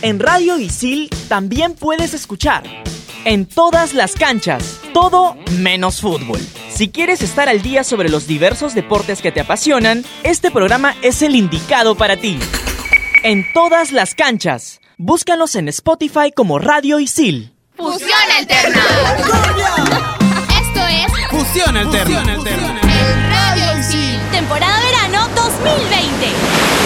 En Radio Isil también puedes escuchar. En todas las canchas, todo menos fútbol. Si quieres estar al día sobre los diversos deportes que te apasionan, este programa es el indicado para ti. En todas las canchas, búscanos en Spotify como Radio Isil. Fusión Alterna. Esto es Fusión Alterna. el Radio Isil. Temporada verano 2020.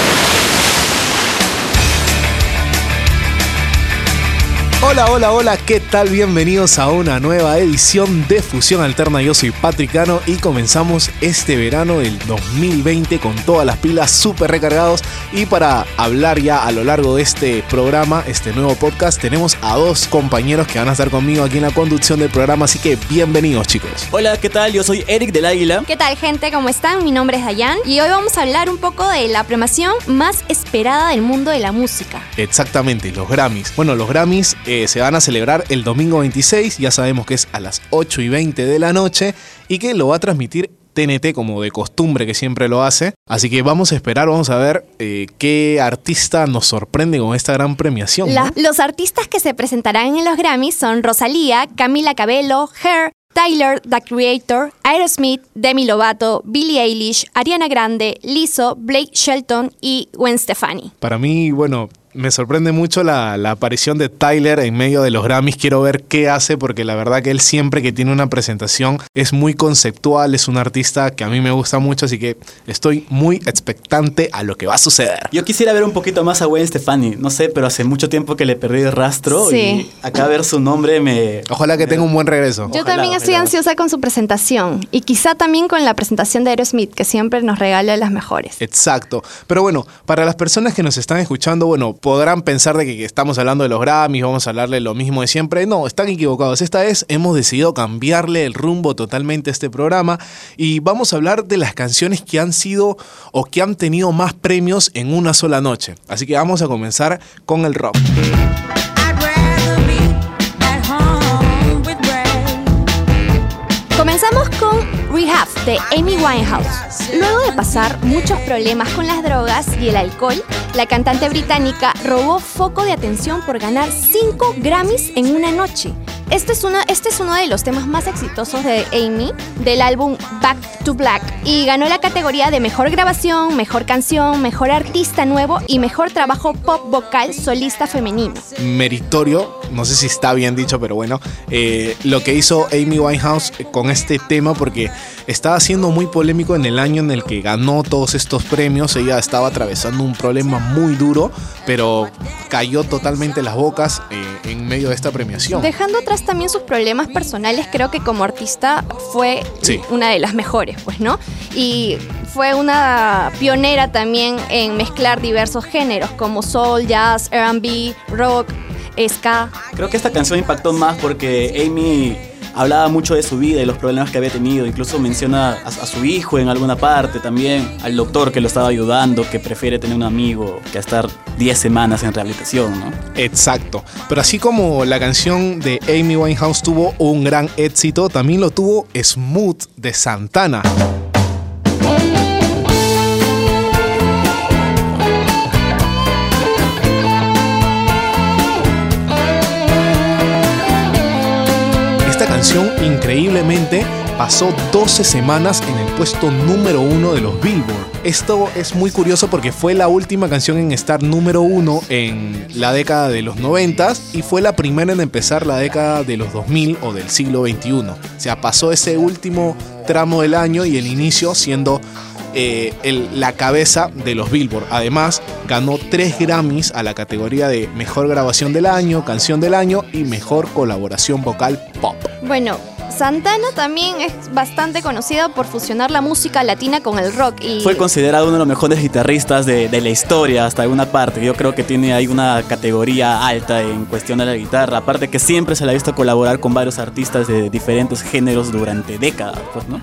Hola, hola, hola, ¿qué tal? Bienvenidos a una nueva edición de Fusión Alterna. Yo soy Patricano y comenzamos este verano del 2020 con todas las pilas súper recargados. Y para hablar ya a lo largo de este programa, este nuevo podcast, tenemos a dos compañeros que van a estar conmigo aquí en la conducción del programa. Así que bienvenidos, chicos. Hola, ¿qué tal? Yo soy Eric del Águila. ¿Qué tal gente? ¿Cómo están? Mi nombre es Dayan y hoy vamos a hablar un poco de la premiación más esperada del mundo de la música. Exactamente, los Grammys. Bueno, los Grammys eh, se van a celebrar el domingo 26, ya sabemos que es a las 8 y 20 de la noche y que lo va a transmitir TNT como de costumbre que siempre lo hace. Así que vamos a esperar, vamos a ver eh, qué artista nos sorprende con esta gran premiación. los artistas que se presentarán en los Grammys son Rosalía, Camila Cabello, Her, Tyler, The Creator, Aerosmith, Demi Lovato, Billie Eilish, Ariana Grande, Lizzo, Blake Shelton y Gwen Stefani. Para mí, bueno, me sorprende mucho la, la aparición de Tyler en medio de los Grammys. Quiero ver qué hace porque la verdad que él siempre que tiene una presentación es muy conceptual, es un artista que a mí me gusta mucho, así que estoy muy expectante a lo que va a suceder. Yo quisiera ver un poquito más a Gwen Stefani. No sé, pero hace mucho tiempo que le perdí el rastro. Sí. Y acá ver su nombre me. Ojalá que tenga un buen regreso. Yo Ojalá, también estoy ojalá. ansiosa con su presentación y quizá también con la presentación de Aerosmith, que siempre nos regala las mejores. Exacto. Pero bueno, para las personas que nos están escuchando, bueno, podrán pensar de que, estamos hablando de los Grammys, vamos a hablarle lo mismo de siempre. No, están equivocados. Esta vez hemos decidido cambiarle el rumbo totalmente a este programa y vamos a hablar de las canciones que han sido o que han tenido más premios en una sola noche. Así que vamos a comenzar con el rock. Comenzamos con Rehab de Amy Winehouse. Luego de pasar muchos problemas con las drogas y el alcohol, la cantante británica robó foco de atención por ganar 5 Grammys en una noche. Este es, una, este es uno de los temas más exitosos de Amy del álbum Back to Black y ganó la categoría de mejor grabación, mejor canción, mejor artista nuevo y mejor trabajo pop vocal solista femenino. meritorio, no sé si está bien dicho, pero bueno, eh, lo que hizo Amy Winehouse con este tema, porque estaba siendo muy polémico en el año en el que ganó todos estos premios, ella estaba atravesando un problema muy duro, pero cayó totalmente en las bocas eh, en medio de esta premiación. Dejando atrás también sus problemas personales, creo que como artista fue Sí. una de las mejores, pues, ¿no? Y fue una pionera también en mezclar diversos géneros como soul, jazz, R&B, rock, ska. Creo que esta canción impactó más porque Amy hablaba mucho de su vida y los problemas que había tenido. Incluso menciona a, su hijo en alguna parte también, al doctor que lo estaba ayudando, que prefiere tener un amigo que estar 10 semanas en rehabilitación, ¿no? Exacto. Pero así como la canción de Amy Winehouse tuvo un gran éxito, también lo tuvo Smooth de Santana. Increíblemente pasó 12 semanas en el puesto número uno de los Billboard. Esto es muy curioso porque fue la última canción en estar número uno en la década de los 90 y fue la primera en empezar la década de los 2000 o del siglo XXI. O sea, pasó ese último tramo del año y el inicio siendo eh, la cabeza de los Billboard. Además, ganó tres Grammys a la categoría de Mejor Grabación del Año, Canción del Año y Mejor Colaboración Vocal Pop. Bueno, Santana también es bastante conocido por fusionar la música latina con el rock y Fue considerado uno de los mejores guitarristas de, de la historia hasta alguna parte. Yo creo que tiene ahí una categoría alta en cuestión de la guitarra. Aparte que siempre se le ha visto colaborar con varios artistas de diferentes géneros durante décadas, pues, ¿no?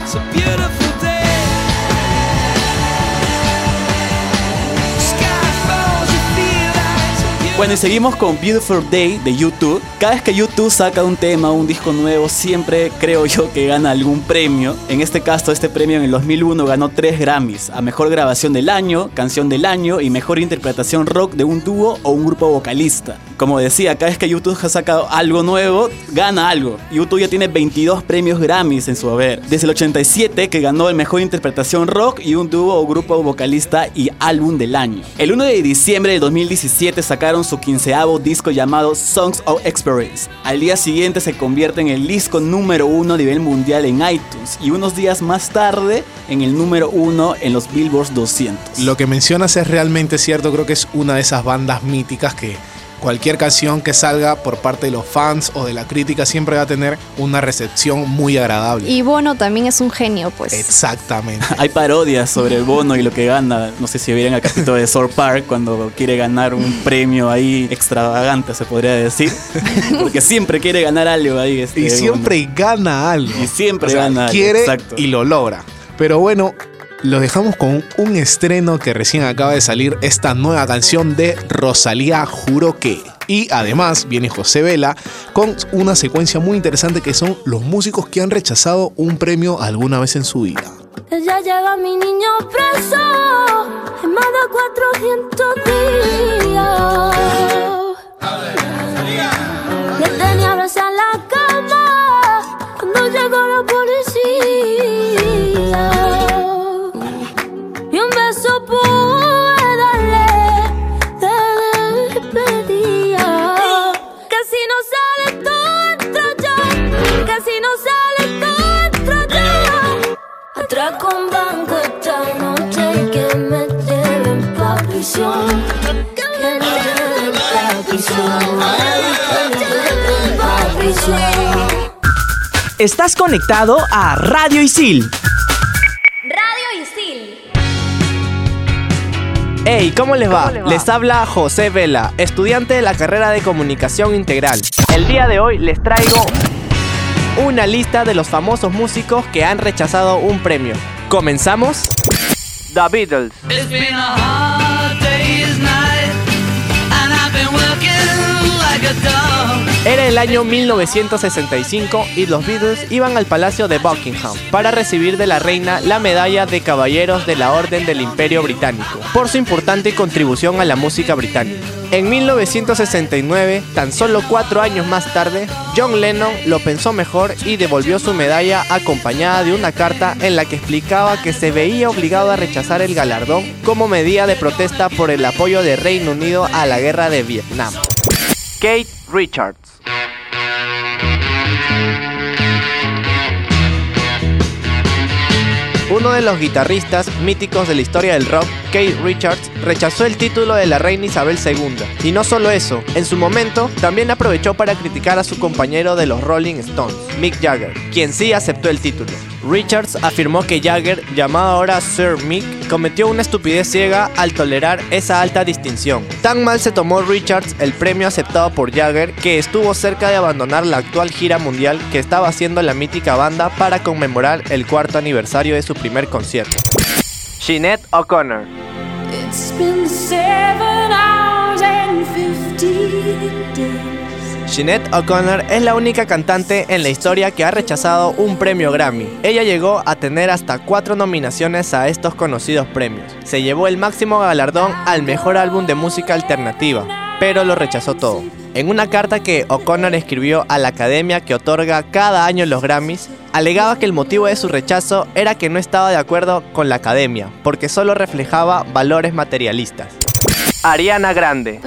Bueno, y seguimos con Beautiful Day de YouTube. Cada vez que YouTube saca un tema, un disco nuevo, siempre creo yo que gana algún premio. En este caso, este premio en el 2001 ganó tres Grammys: a mejor grabación del año, canción del año y mejor interpretación rock de un dúo o un grupo vocalista. Como decía, cada vez que YouTube ha sacado algo nuevo, gana algo. YouTube ya tiene 22 premios Grammys en su haber. Desde el 87 que ganó el mejor interpretación rock y un dúo o grupo vocalista y álbum del año. El 1 de diciembre de 2017 sacaron su quinceavo disco llamado Songs of Experience. Al día siguiente se convierte en el disco número uno a nivel mundial en iTunes y unos días más tarde en el número uno en los Billboard 200. Lo que mencionas es realmente cierto, creo que es una de esas bandas míticas que cualquier canción que salga por parte de los fans o de la crítica siempre va a tener una recepción muy agradable. Y Bono también es un genio, pues. Exactamente. Hay parodias sobre Bono y lo que gana. No sé si vieron el capítulo de South Park cuando quiere ganar un premio ahí extravagante, se podría decir. Porque siempre quiere ganar algo ahí. este, Y siempre gana algo. Y siempre O sea, gana algo, Quiere exacto. y lo logra. Pero bueno, lo dejamos con un estreno que recién acaba de salir, esta nueva canción de Rosalía Juro que. Y además viene José Vela con una secuencia muy interesante que son los músicos que han rechazado un premio alguna vez en su vida. Llega mi niño preso en más de 400 días. Le tenía abrazar la cama cuando llegó la policía. Estás conectado a Radio Isil. Radio Isil. Hey, ¿cómo les va? Les habla José Vela, estudiante de la carrera de Comunicación Integral. El día de hoy les traigo una lista de los famosos músicos que han rechazado un premio. ¿Comenzamos? The Beatles. It's been a hard day's night, and I've been working like a dog. Era el año 1965 y los Beatles iban al Palacio de Buckingham para recibir de la reina la medalla de Caballeros de la Orden del Imperio Británico por su importante contribución a la música británica. En 1969, tan solo cuatro años más tarde, John Lennon lo pensó mejor y devolvió su medalla acompañada de una carta en la que explicaba que se veía obligado a rechazar el galardón como medida de protesta por el apoyo de Reino Unido a la guerra de Vietnam. Kate Richards. Uno de los guitarristas míticos de la historia del rock, Keith Richards, rechazó el título de la reina Isabel II. Y no solo eso, en su momento también aprovechó para criticar a su compañero de los Rolling Stones, Mick Jagger, quien sí aceptó el título. Richards afirmó que Jagger, llamado ahora Sir Mick, cometió una estupidez ciega al tolerar esa alta distinción. Tan mal se tomó Richards el premio aceptado por Jagger que estuvo cerca de abandonar la actual gira mundial que estaba haciendo la mítica banda para conmemorar el cuarto aniversario de su primer concierto. Sinead O'Connor. It's been seven hours and 50 days. Sinead O'Connor es la única cantante en la historia que ha rechazado un premio Grammy. Ella llegó a tener hasta cuatro nominaciones a estos conocidos premios. Se llevó el máximo galardón al mejor álbum de música alternativa, pero lo rechazó todo. En una carta que O'Connor escribió a la academia que otorga cada año los Grammys, alegaba que el motivo de su rechazo era que no estaba de acuerdo con la academia, porque solo reflejaba valores materialistas. Ariana Grande.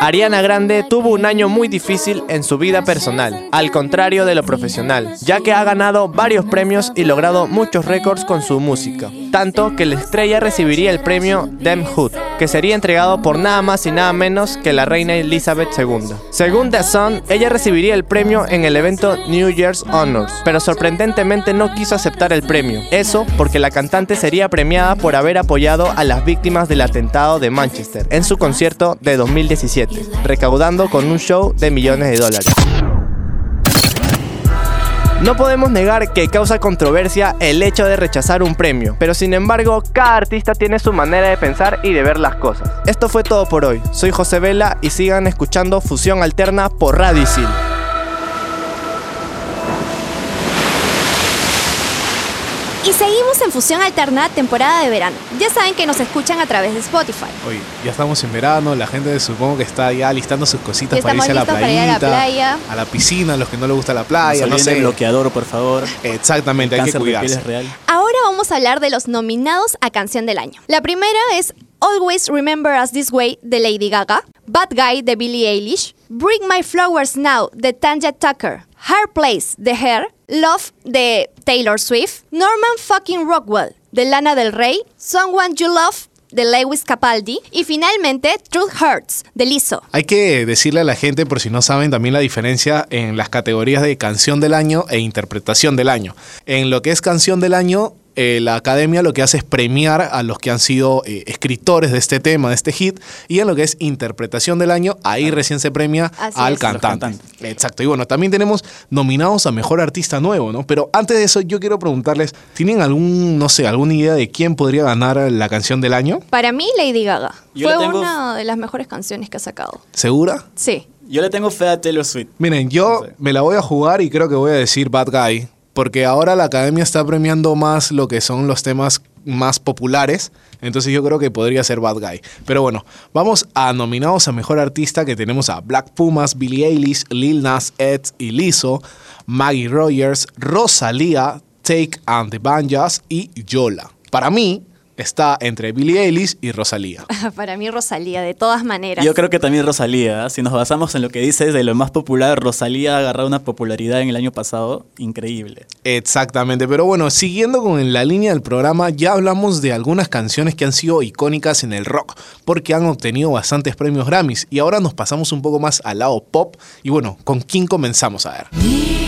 Ariana Grande tuvo un año muy difícil en su vida personal, al contrario de lo profesional, ya que ha ganado varios premios y logrado muchos récords con su música, tanto que la estrella recibiría el premio Dem Hood, que sería entregado por nada más y nada menos que la reina Elizabeth II. Según The Sun, ella recibiría el premio en el evento New Year's Honors, pero sorprendentemente no quiso aceptar el premio, eso porque la cantante sería premiada por haber apoyado a las víctimas del atentado de Manchester en su concierto de 2017, recaudando con un show de millones de dólares. No podemos negar que causa controversia el hecho de rechazar un premio, pero sin embargo, cada artista tiene su manera de pensar y de ver las cosas. Esto fue todo por hoy. Soy José Vela y sigan escuchando Fusión Alterna por Radio Isil. Y seguimos en Fusión Alterna, temporada de verano. Ya saben que nos escuchan a través de Spotify. Oye, ya estamos en verano, la gente supongo que está ya listando sus cositas para irse a estamos la listos para ir a la playita, playa. a la piscina, a los que no les gusta la playa, no no se sé. bloqueador, por favor. Exactamente, hay que cuidarse. es real. Ahora vamos a hablar de los nominados a Canción del Año. La primera es Always Remember Us This Way de Lady Gaga, Bad Guy de Billie Eilish, Bring My Flowers Now de Tanya Tucker, Hard Place de Hair, Love de Taylor Swift, Norman fucking Rockwell de Lana del Rey, Someone You Love de Lewis Capaldi y finalmente Truth Hurts de Lizzo. Hay que decirle a la gente, por si no saben, también la diferencia en las categorías de canción del año e interpretación del año. En lo que es canción del año, eh, la academia lo que hace es premiar a los que han sido eh, escritores de este tema, de este hit, y en lo que es interpretación del año, ahí recién se premia Así al es. cantante. Exacto. Y bueno, también tenemos nominados a mejor artista nuevo, ¿no? Pero antes de eso, yo quiero preguntarles, ¿tienen algún, no sé, alguna idea de quién podría ganar la canción del año? Para mí, Lady Gaga. Yo Fue tengo- una de las mejores canciones que ha sacado. ¿Segura? Sí. Yo le tengo fe a Taylor Swift. Miren, yo No sé. me la voy a jugar y creo que voy a decir Bad Guy, porque ahora la academia está premiando más lo que son los temas más populares, entonces yo creo que podría ser Bad Guy. Pero bueno, vamos a nominados a Mejor Artista que tenemos a Black Pumas, Billie Eilish, Lil Nas X y Lizzo, Maggie Rogers, Rosalía, Take and the Banjas y Yola. Para mí está entre Billie Eilish y Rosalía. Para mí, Rosalía, de todas maneras. Yo creo que también Rosalía. ¿eh? Si nos basamos en lo que dices de lo más popular, Rosalía ha agarrado una popularidad en el año pasado increíble. Exactamente, pero bueno, siguiendo con la línea del programa, ya hablamos de algunas canciones que han sido icónicas en el rock, porque han obtenido bastantes premios Grammys, y ahora nos pasamos un poco más al lado pop, y bueno, ¿con quién comenzamos a ver?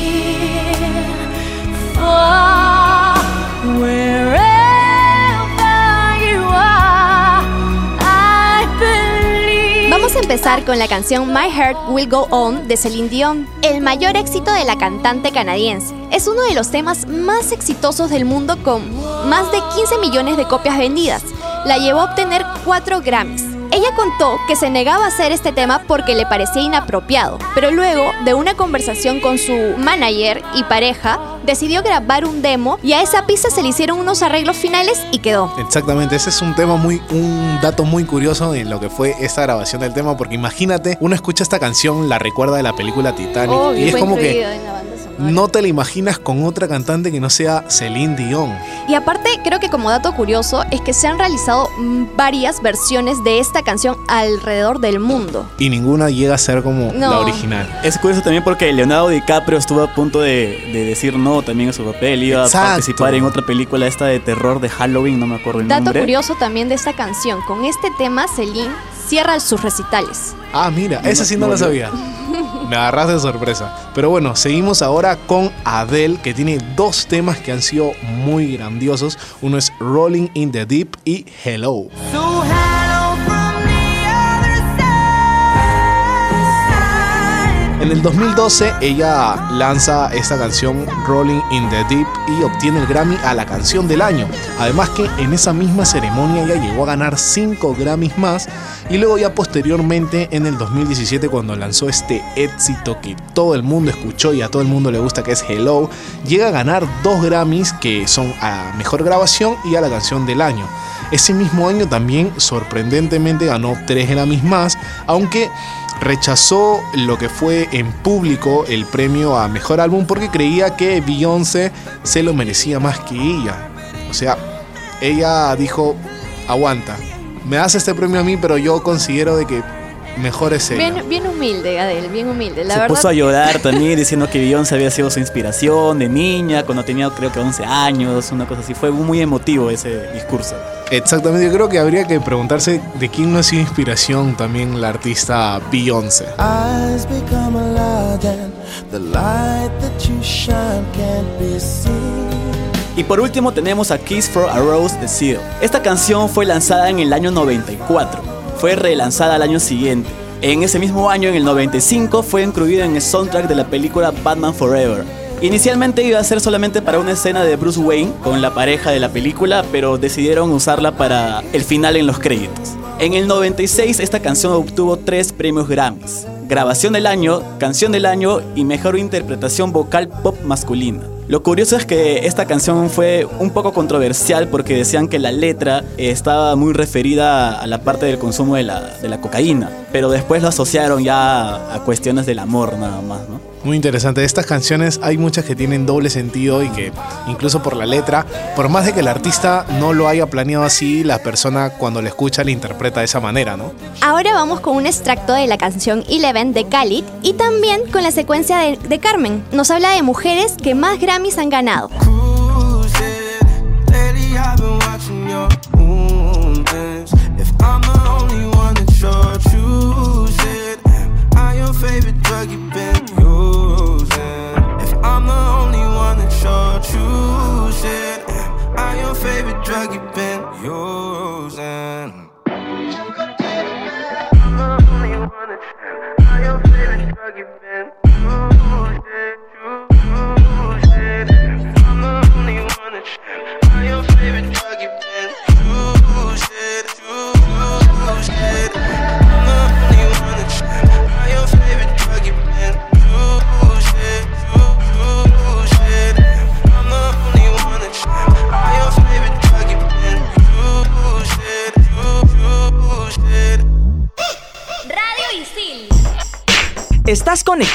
Empezar con la canción My Heart Will Go On de Celine Dion, el mayor éxito de la cantante canadiense. Es uno de los temas más exitosos del mundo con más de 15 millones de copias vendidas. La llevó a obtener 4 Grammys. Ella contó que se negaba a hacer este tema porque le parecía inapropiado, pero luego de una conversación con su manager y pareja, decidió grabar un demo y a esa pista se le hicieron unos arreglos finales y quedó. Exactamente, ese es un tema muy, un dato muy curioso en lo que fue esta grabación del tema, porque imagínate, uno escucha esta canción, la recuerda de la película Titanic, Obvio, y es como que no te la imaginas con otra cantante que no sea Celine Dion. Y aparte, creo que como dato curioso es que se han realizado varias versiones de esta canción alrededor del mundo. Y ninguna llega a ser como No. la original. Es curioso también porque Leonardo DiCaprio estuvo a punto de, de decir no también a su papel. Iba Exacto. a participar en otra película esta de terror de Halloween, no me acuerdo el Dato nombre. curioso también de esta canción, con este tema Celine cierra sus recitales. Ah, mira, No, esa sí no no, la yo- sabía. Me agarraste de sorpresa. Pero bueno, seguimos ahora con Adele, que tiene dos temas que han sido muy grandiosos. Uno es Rolling in the Deep y hello En el 2012 ella lanza esta canción Rolling in the Deep y obtiene el Grammy a la canción del año. Además que en esa misma ceremonia ella llegó a ganar 5 Grammys más y luego ya posteriormente en el 2017 cuando lanzó este éxito que todo el mundo escuchó y a todo el mundo le gusta que es Hello, llega a ganar 2 Grammys que son a Mejor Grabación y a la canción del año. Ese mismo año también sorprendentemente ganó 3 Grammys más, aunque rechazó lo que fue en público el premio a mejor álbum porque creía que Beyoncé se lo merecía más que ella. O sea, ella dijo, aguanta, me das este premio a mí, pero yo considero de que mejor es ella. Bien, bien humilde, Adele, bien humilde. La Se verdad, puso a llorar también diciendo que Beyoncé había sido su inspiración de niña cuando tenía creo que 11 años, una cosa así. Fue muy emotivo ese discurso. Exactamente, yo creo que habría que preguntarse de quién no ha sido inspiración también la artista Beyoncé. Y por último tenemos a Kiss for a Rose de Seal. Esta canción fue lanzada en el año 94. Fue relanzada al año siguiente. En ese mismo año, en el 95, fue incluida en el soundtrack de la película Batman Forever. Inicialmente iba a ser solamente para una escena de Bruce Wayne con la pareja de la película, pero decidieron usarla para el final en los créditos. En el 96 esta canción obtuvo tres premios Grammys. Grabación del año, canción del año y mejor interpretación vocal pop masculina. Lo curioso es que esta canción fue un poco controversial porque decían que la letra estaba muy referida a la parte del consumo de la, de la cocaína, pero después lo asociaron ya a cuestiones del amor nada más, ¿no? Muy interesante. De estas canciones hay muchas que tienen doble sentido y que incluso por la letra, por más de que el artista no lo haya planeado así, la persona cuando la escucha la interpreta de esa manera, ¿no? Ahora vamos con un extracto de la canción Eleven de Khalid y también con la secuencia de, de Carmen. Nos habla de mujeres que más Grammys han ganado.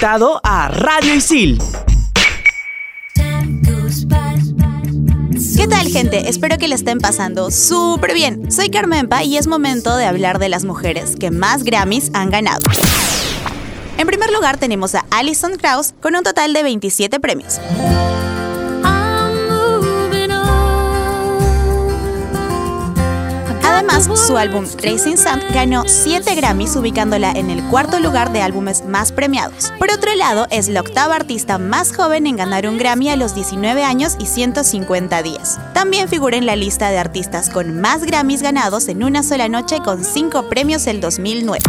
A Radio Isil. ¿Qué tal gente? Espero que le estén pasando súper bien. Soy Carmenpa y es momento de hablar de las mujeres que más Grammys han ganado. En primer lugar tenemos a Alison Krauss con un total de 27 premios. Además, su álbum Racing Sun ganó 7 Grammys ubicándola en el cuarto lugar de álbumes más premiados. Por otro lado, es la octava artista más joven en ganar un Grammy a los 19 años y 150 días. También figura en la lista de artistas con más Grammys ganados en una sola noche con 5 premios el 2009.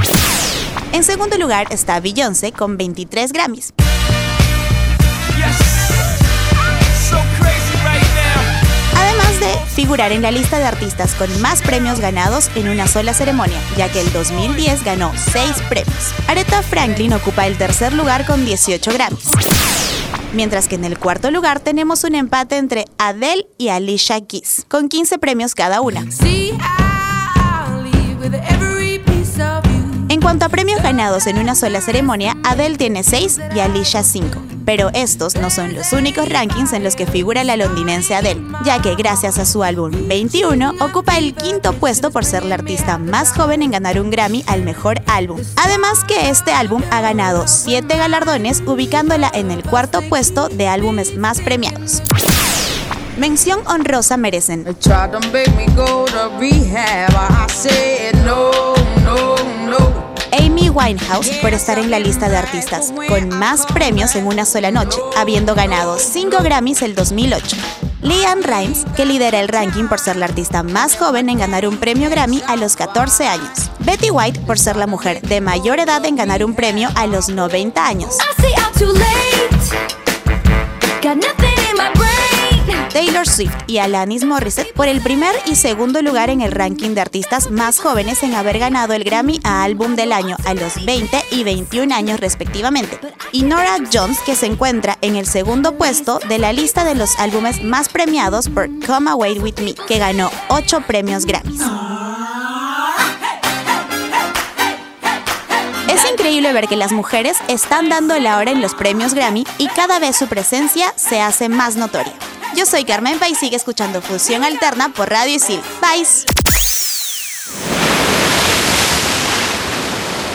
En segundo lugar está Beyoncé con 23 Grammys. Figurar en la lista de artistas con más premios ganados en una sola ceremonia, ya que el 2010 ganó 6 premios. Aretha Franklin ocupa el tercer lugar con 18 Grammys. Mientras que en el cuarto lugar tenemos un empate entre Adele y Alicia Keys, con 15 premios cada una. En cuanto a premios ganados en una sola ceremonia, Adele tiene 6 y Alicia 5. Pero estos no son los únicos rankings en los que figura la londinense Adele, ya que gracias a su álbum 21 ocupa el quinto puesto por ser la artista más joven en ganar un Grammy al mejor álbum. Además que este álbum ha ganado 7 galardones, ubicándola en el cuarto puesto de álbumes más premiados. Mención honrosa merecen Amy Winehouse por estar en la lista de artistas con más premios en una sola noche, habiendo ganado 5 Grammys el 2008. Leanne Rimes, que lidera el ranking por ser la artista más joven en ganar un premio Grammy a los 14 años. Betty White por ser la mujer de mayor edad en ganar un premio a los 90 años. Taylor Swift y Alanis Morissette por el primer y segundo lugar en el ranking de artistas más jóvenes en haber ganado el Grammy a Álbum del Año a los 20 y 21 años respectivamente. Y Nora Jones que se encuentra en el segundo puesto de la lista de los álbumes más premiados por Come Away With Me, que ganó 8 premios Grammys. Es increíble ver que las mujeres están dando la hora en los premios Grammy y cada vez su presencia se hace más notoria. Yo soy Carmen Pa y sigue escuchando Fusión Alterna por Radio Isil. Bye.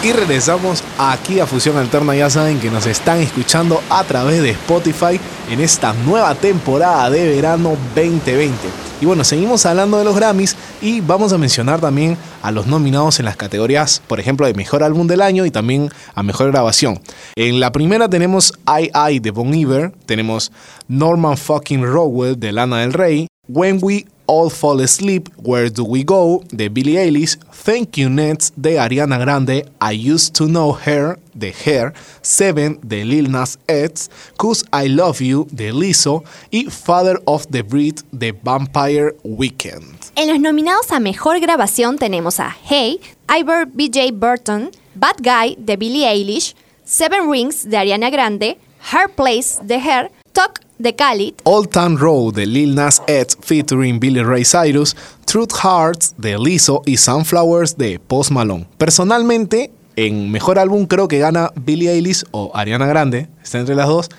Y regresamos aquí a Fusión Alterna. Ya saben que nos están escuchando a través de Spotify en esta nueva temporada de verano 2020. Y bueno, seguimos hablando de los Grammys y vamos a mencionar también a los nominados en las categorías, por ejemplo, de Mejor Álbum del Año y también a Mejor Grabación. En la primera tenemos I I de Bon Iver, tenemos Norman fucking Rowell de Lana del Rey, When We All Fall Asleep, Where Do We Go de Billie Eilish, Thank You Nets de Ariana Grande, I Used to Know Her de Her, Seven de Lil Nas X, Cause I Love You de Lizzo y Father of the Breed de Vampire Weekend. En los nominados a mejor grabación tenemos a Hey, Ivor BJ Burton, Bad Guy de Billie Eilish, Seven Rings de Ariana Grande, Her Place de Her, Talk de Khalid, Old Town Road de Lil Nas X featuring Billy Ray Cyrus, Truth Hearts de Lizzo y Sunflowers de Post Malone. Personalmente, en mejor álbum creo que gana Billie Eilish o Ariana Grande, está entre las dos.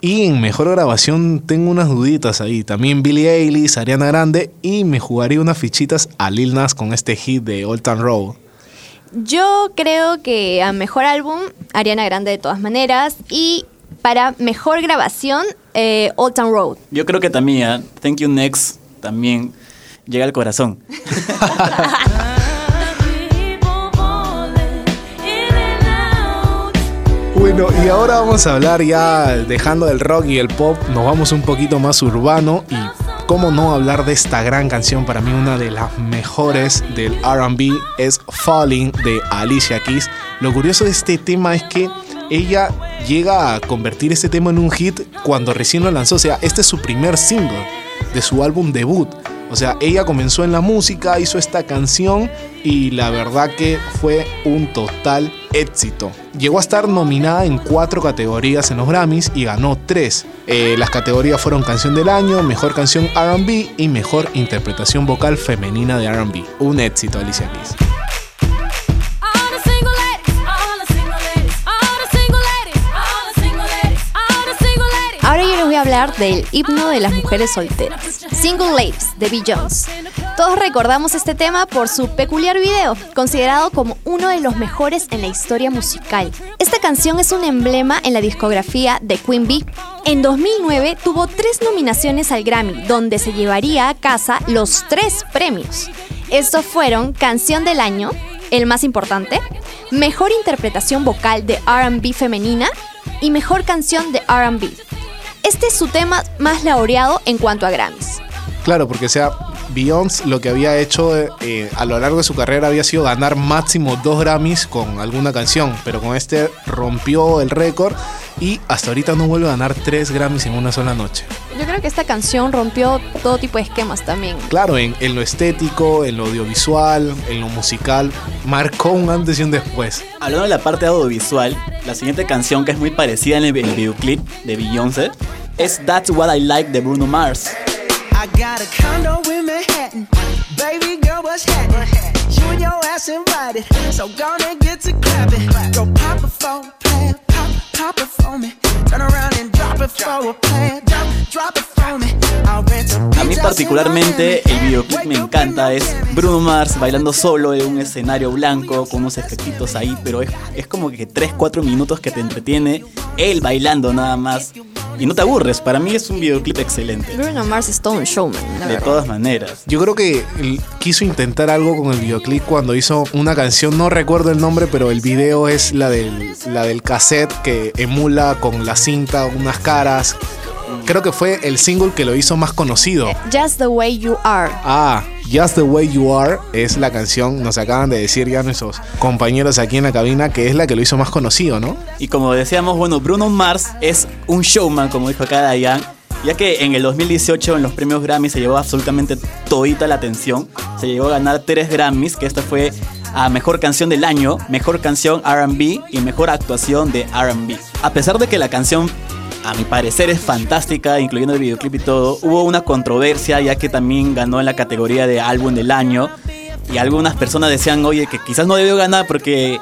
Y en mejor grabación tengo unas duditas ahí. También Billie Eilish, Ariana Grande y me jugaría unas fichitas a Lil Nas con este hit de Old Town Road. Yo creo que a mejor álbum, Ariana Grande de todas maneras. Y para mejor grabación, eh, Old Town Road. Yo creo que también, ¿ah? Thank You Next también llega al corazón. Bueno, y ahora vamos a hablar ya dejando el rock y el pop, nos vamos un poquito más urbano y cómo no hablar de esta gran canción, para mí una de las mejores del RB es Falling de Alicia Keys. Lo curioso de este tema es que ella llega a convertir este tema en un hit cuando recién lo lanzó, o sea, este es su primer single de su álbum debut. O sea, ella comenzó en la música, hizo esta canción y la verdad que fue un total éxito. Llegó a estar nominada en cuatro categorías en los Grammys y ganó tres. Eh, las categorías fueron Canción del Año, Mejor Canción RB y Mejor Interpretación Vocal Femenina de RB. Un éxito, Alicia Keys. Del himno de las mujeres solteras, Single Ladies de B. Jones. Todos recordamos este tema por su peculiar video, considerado como uno de los mejores en la historia musical. Esta canción es un emblema en la discografía de Queen Bee. En 2009 tuvo tres nominaciones al Grammy, donde se llevaría a casa los tres premios. Estos fueron Canción del Año, el más importante, Mejor Interpretación Vocal de RB Femenina y Mejor Canción de RB. Este es su tema más laureado en cuanto a Grammys. Claro, porque sea, Beyoncé lo que había hecho eh, a lo largo de su carrera había sido ganar máximo dos Grammys con alguna canción, pero con este rompió el récord y hasta ahorita no vuelve a ganar tres Grammys en una sola noche. Yo creo que esta canción rompió todo tipo de esquemas también. Claro, en, en lo estético, en lo audiovisual, en lo musical, marcó un antes y un después. Hablando de la parte audiovisual, la siguiente canción que es muy parecida en el, el videoclip de Beyoncé es That's What I Like de Bruno Mars. I got a condo in Manhattan. Baby girl, what's happening? You and your ass invited. So gonna get to clapping. Go pop a plan. Pop, pop it for me. Turn around and drop it for a plan. Drop, drop it for me. I'll rent a A mí particularmente el videoclip me encanta, es Bruno Mars bailando solo en un escenario blanco con unos efectitos ahí, pero es, es como que 3-4 minutos que te entretiene él bailando nada más y no te aburres, para mí es un videoclip excelente, Bruno Mars es todo un showman, la de verdad. todas maneras. Yo creo que él quiso intentar algo con el videoclip cuando hizo una canción, no recuerdo el nombre, pero el video es la del, la del cassette que emula con la cinta unas caras. Creo que fue el single que lo hizo más conocido. Just the way you are. Ah, Just the Way You Are es la canción, nos acaban de decir ya nuestros compañeros aquí en la cabina, que es la que lo hizo más conocido, ¿no? Y como decíamos, bueno, Bruno Mars es un showman, como dijo acá Dayan, ya que en el 2018 en los premios Grammy se llevó absolutamente todita la atención. Se llegó a ganar tres Grammys, que esta fue a Mejor Canción del Año, Mejor Canción R&B y Mejor Actuación de R&B. A pesar de que la canción, a mi parecer, es fantástica, incluyendo el videoclip y todo, hubo una controversia ya que también ganó en la categoría de Álbum del Año. Y algunas personas decían, oye, que quizás no debió ganar porque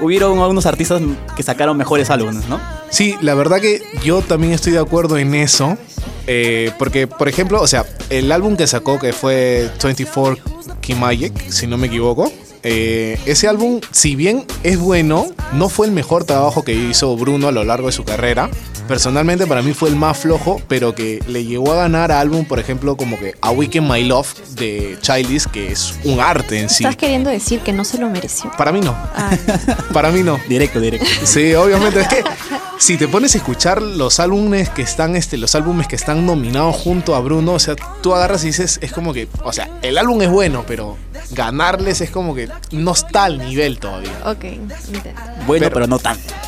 hubieron algunos artistas que sacaron mejores álbumes, ¿no? Sí, la verdad que yo también estoy de acuerdo en eso. eh, porque, por ejemplo, o sea, el álbum que sacó, que fue 24 Key Magic, si no me equivoco, eh, ese álbum, si bien es bueno, no fue el mejor trabajo que hizo Bruno a lo largo de su carrera. Personalmente para mí fue el más flojo, pero que le llegó a ganar a álbum, por ejemplo, como que A Weekend My Love de Childish, que es un arte en sí. Estás queriendo decir que no se lo mereció. Para mí no. Ah, Para mí no. Directo, directo. Sí, obviamente. Es que si te pones a escuchar los álbumes que están, este, los álbumes que están nominados junto a Bruno, o sea, tú agarras y dices, es como que, o sea, el álbum es bueno, pero ganarles es como que no está al nivel todavía. Ok. Bueno, pero, no tanto.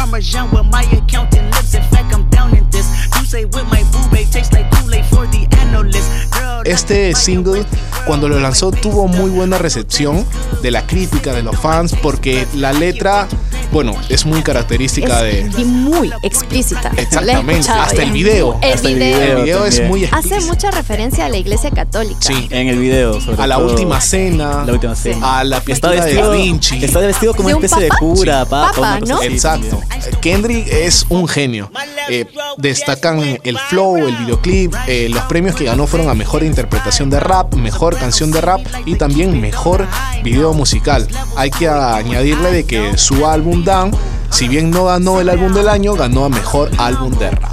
Parmesan with my accountant lips. In fact, I'm down in this. You say with my boo babe tastes like Kool-Aid for the analyst. Este single, cuando lo lanzó, tuvo muy buena recepción de la crítica, de los fans, porque la letra, bueno, es muy característica de... Es muy explícita. Exactamente, hasta ya. el video. El Hasta el video. El video. es muy Hace explícito. mucha referencia a la iglesia católica. Sí. En el video, sobre A la todo. última cena, La última cena. a la Está pintura de vestido, Da Vinci. está vestido como ¿De una un especie papa? de cura, Sí. papa, Papa, ¿no? Exacto. Kendrick es un genio. Eh, destacan el flow, el videoclip. eh, los premios que ganó fueron a mejor interpretación de rap, mejor canción de rap y también mejor video musical. Hay que añadirle de que su álbum Down, si bien no ganó el álbum del año, ganó a mejor álbum de rap.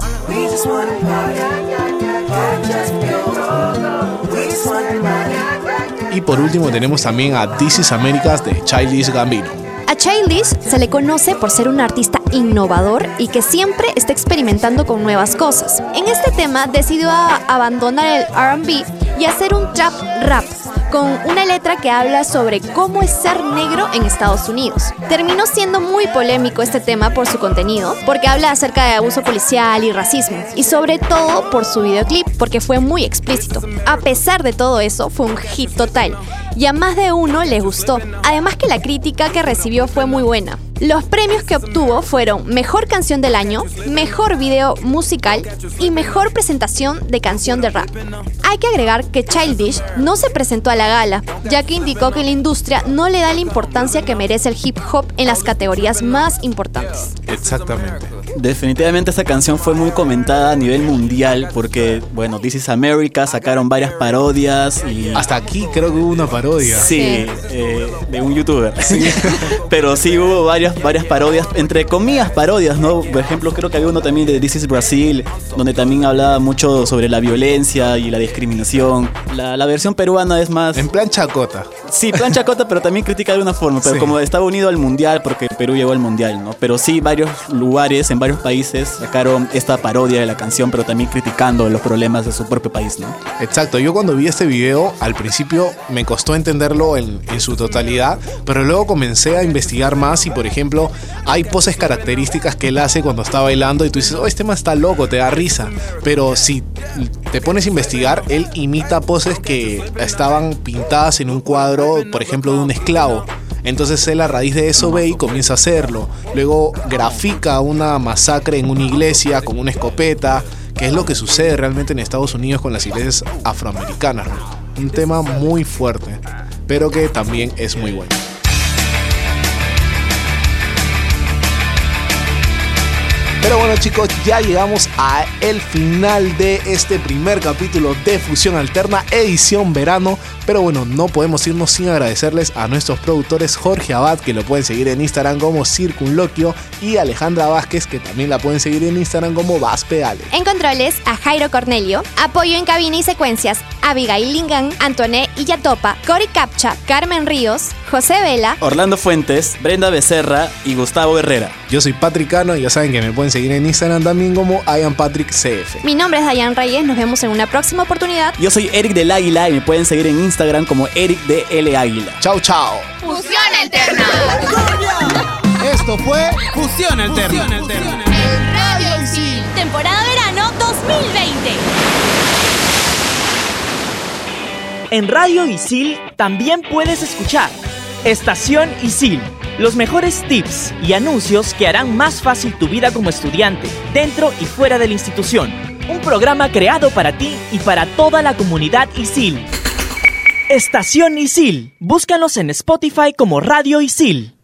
Y por último tenemos también a This is Americas de Childish Gambino. A Childish se le conoce por ser un artista innovador y que siempre está experimentando con nuevas cosas. En este tema decidió abandonar el RB y hacer un trap rap con una letra que habla sobre cómo ser negro en Estados Unidos. Terminó siendo muy polémico este tema por su contenido, porque habla acerca de abuso policial y racismo, y sobre todo por su videoclip, porque fue muy explícito. A pesar de todo eso, fue un hit total y a más de uno le gustó. Además que la crítica que recibió fue muy buena. Los premios que obtuvo fueron Mejor Canción del Año, Mejor Video Musical y Mejor Presentación de Canción de Rap. Hay que agregar que Childish no se presentó a la gala, ya que indicó que la industria no le da la importancia que merece el hip hop en las categorías más importantes. Exactamente. Definitivamente esa canción fue muy comentada a nivel mundial porque, bueno, This is America sacaron varias parodias y... Hasta aquí creo que hubo una parodia. Sí, Sí. eh, de un youtuber. Pero sí hubo varias, varias parodias, entre comillas parodias, ¿no? Por ejemplo, creo que había uno también de This is Brasil, donde también hablaba mucho sobre la violencia y la discriminación. La, la versión peruana es más... En plan chacota. Sí, plan chacota, pero también critica de una forma. Pero Sí. como estaba unido al mundial, porque Perú llegó al mundial, ¿no? Pero sí, varios lugares, en varios países, sacaron esta parodia de la canción, pero también criticando los problemas de su propio país, ¿no? Exacto, yo cuando vi este video al principio me costó entenderlo en, en su totalidad, pero luego comencé a investigar más y por ejemplo hay poses características que él hace cuando está bailando y tú dices, oh, este man está loco, te da risa, pero si te pones a investigar, él imita poses que estaban pintadas en un cuadro, por ejemplo, de un esclavo. Entonces él a raíz de eso ve y comienza a hacerlo. Luego grafica una masacre en una iglesia con una escopeta, que es lo que sucede realmente en Estados Unidos con las iglesias afroamericanas. Un tema muy fuerte, pero que también es muy bueno. Pero bueno chicos, ya llegamos a el final de este primer capítulo de Fusión Alterna, edición verano. Pero bueno, no podemos irnos sin agradecerles a nuestros productores Jorge Abad, que lo pueden seguir en Instagram como Circunloquio, y Alejandra Vázquez, que también la pueden seguir en Instagram como Vaspeale. En controles, a Jairo Cornelio. Apoyo en cabina y secuencias, Abigail Lingan, Antoné Illatopa, Cory Capcha, Carmen Ríos, José Vela. Orlando Fuentes, Brenda Becerra y Gustavo Herrera. Yo soy Patrick Cano y ya saben que me pueden seguir en Instagram también como IamPatrickCF. Mi nombre es Dayan Reyes, nos vemos en una próxima oportunidad. Yo soy Eric del Águila y me pueden seguir en Instagram como Eric de L Águila. Chao, chao. Fusión alterna. Esto fue Fusión Alterna. Radio Isil. Temporada verano 2020. En Radio Isil también puedes escuchar Estación Isil, los mejores tips y anuncios que harán más fácil tu vida como estudiante, dentro y fuera de la institución. Un programa creado para ti y para toda la comunidad Isil. Estación Isil. Búscanos en Spotify como Radio Isil.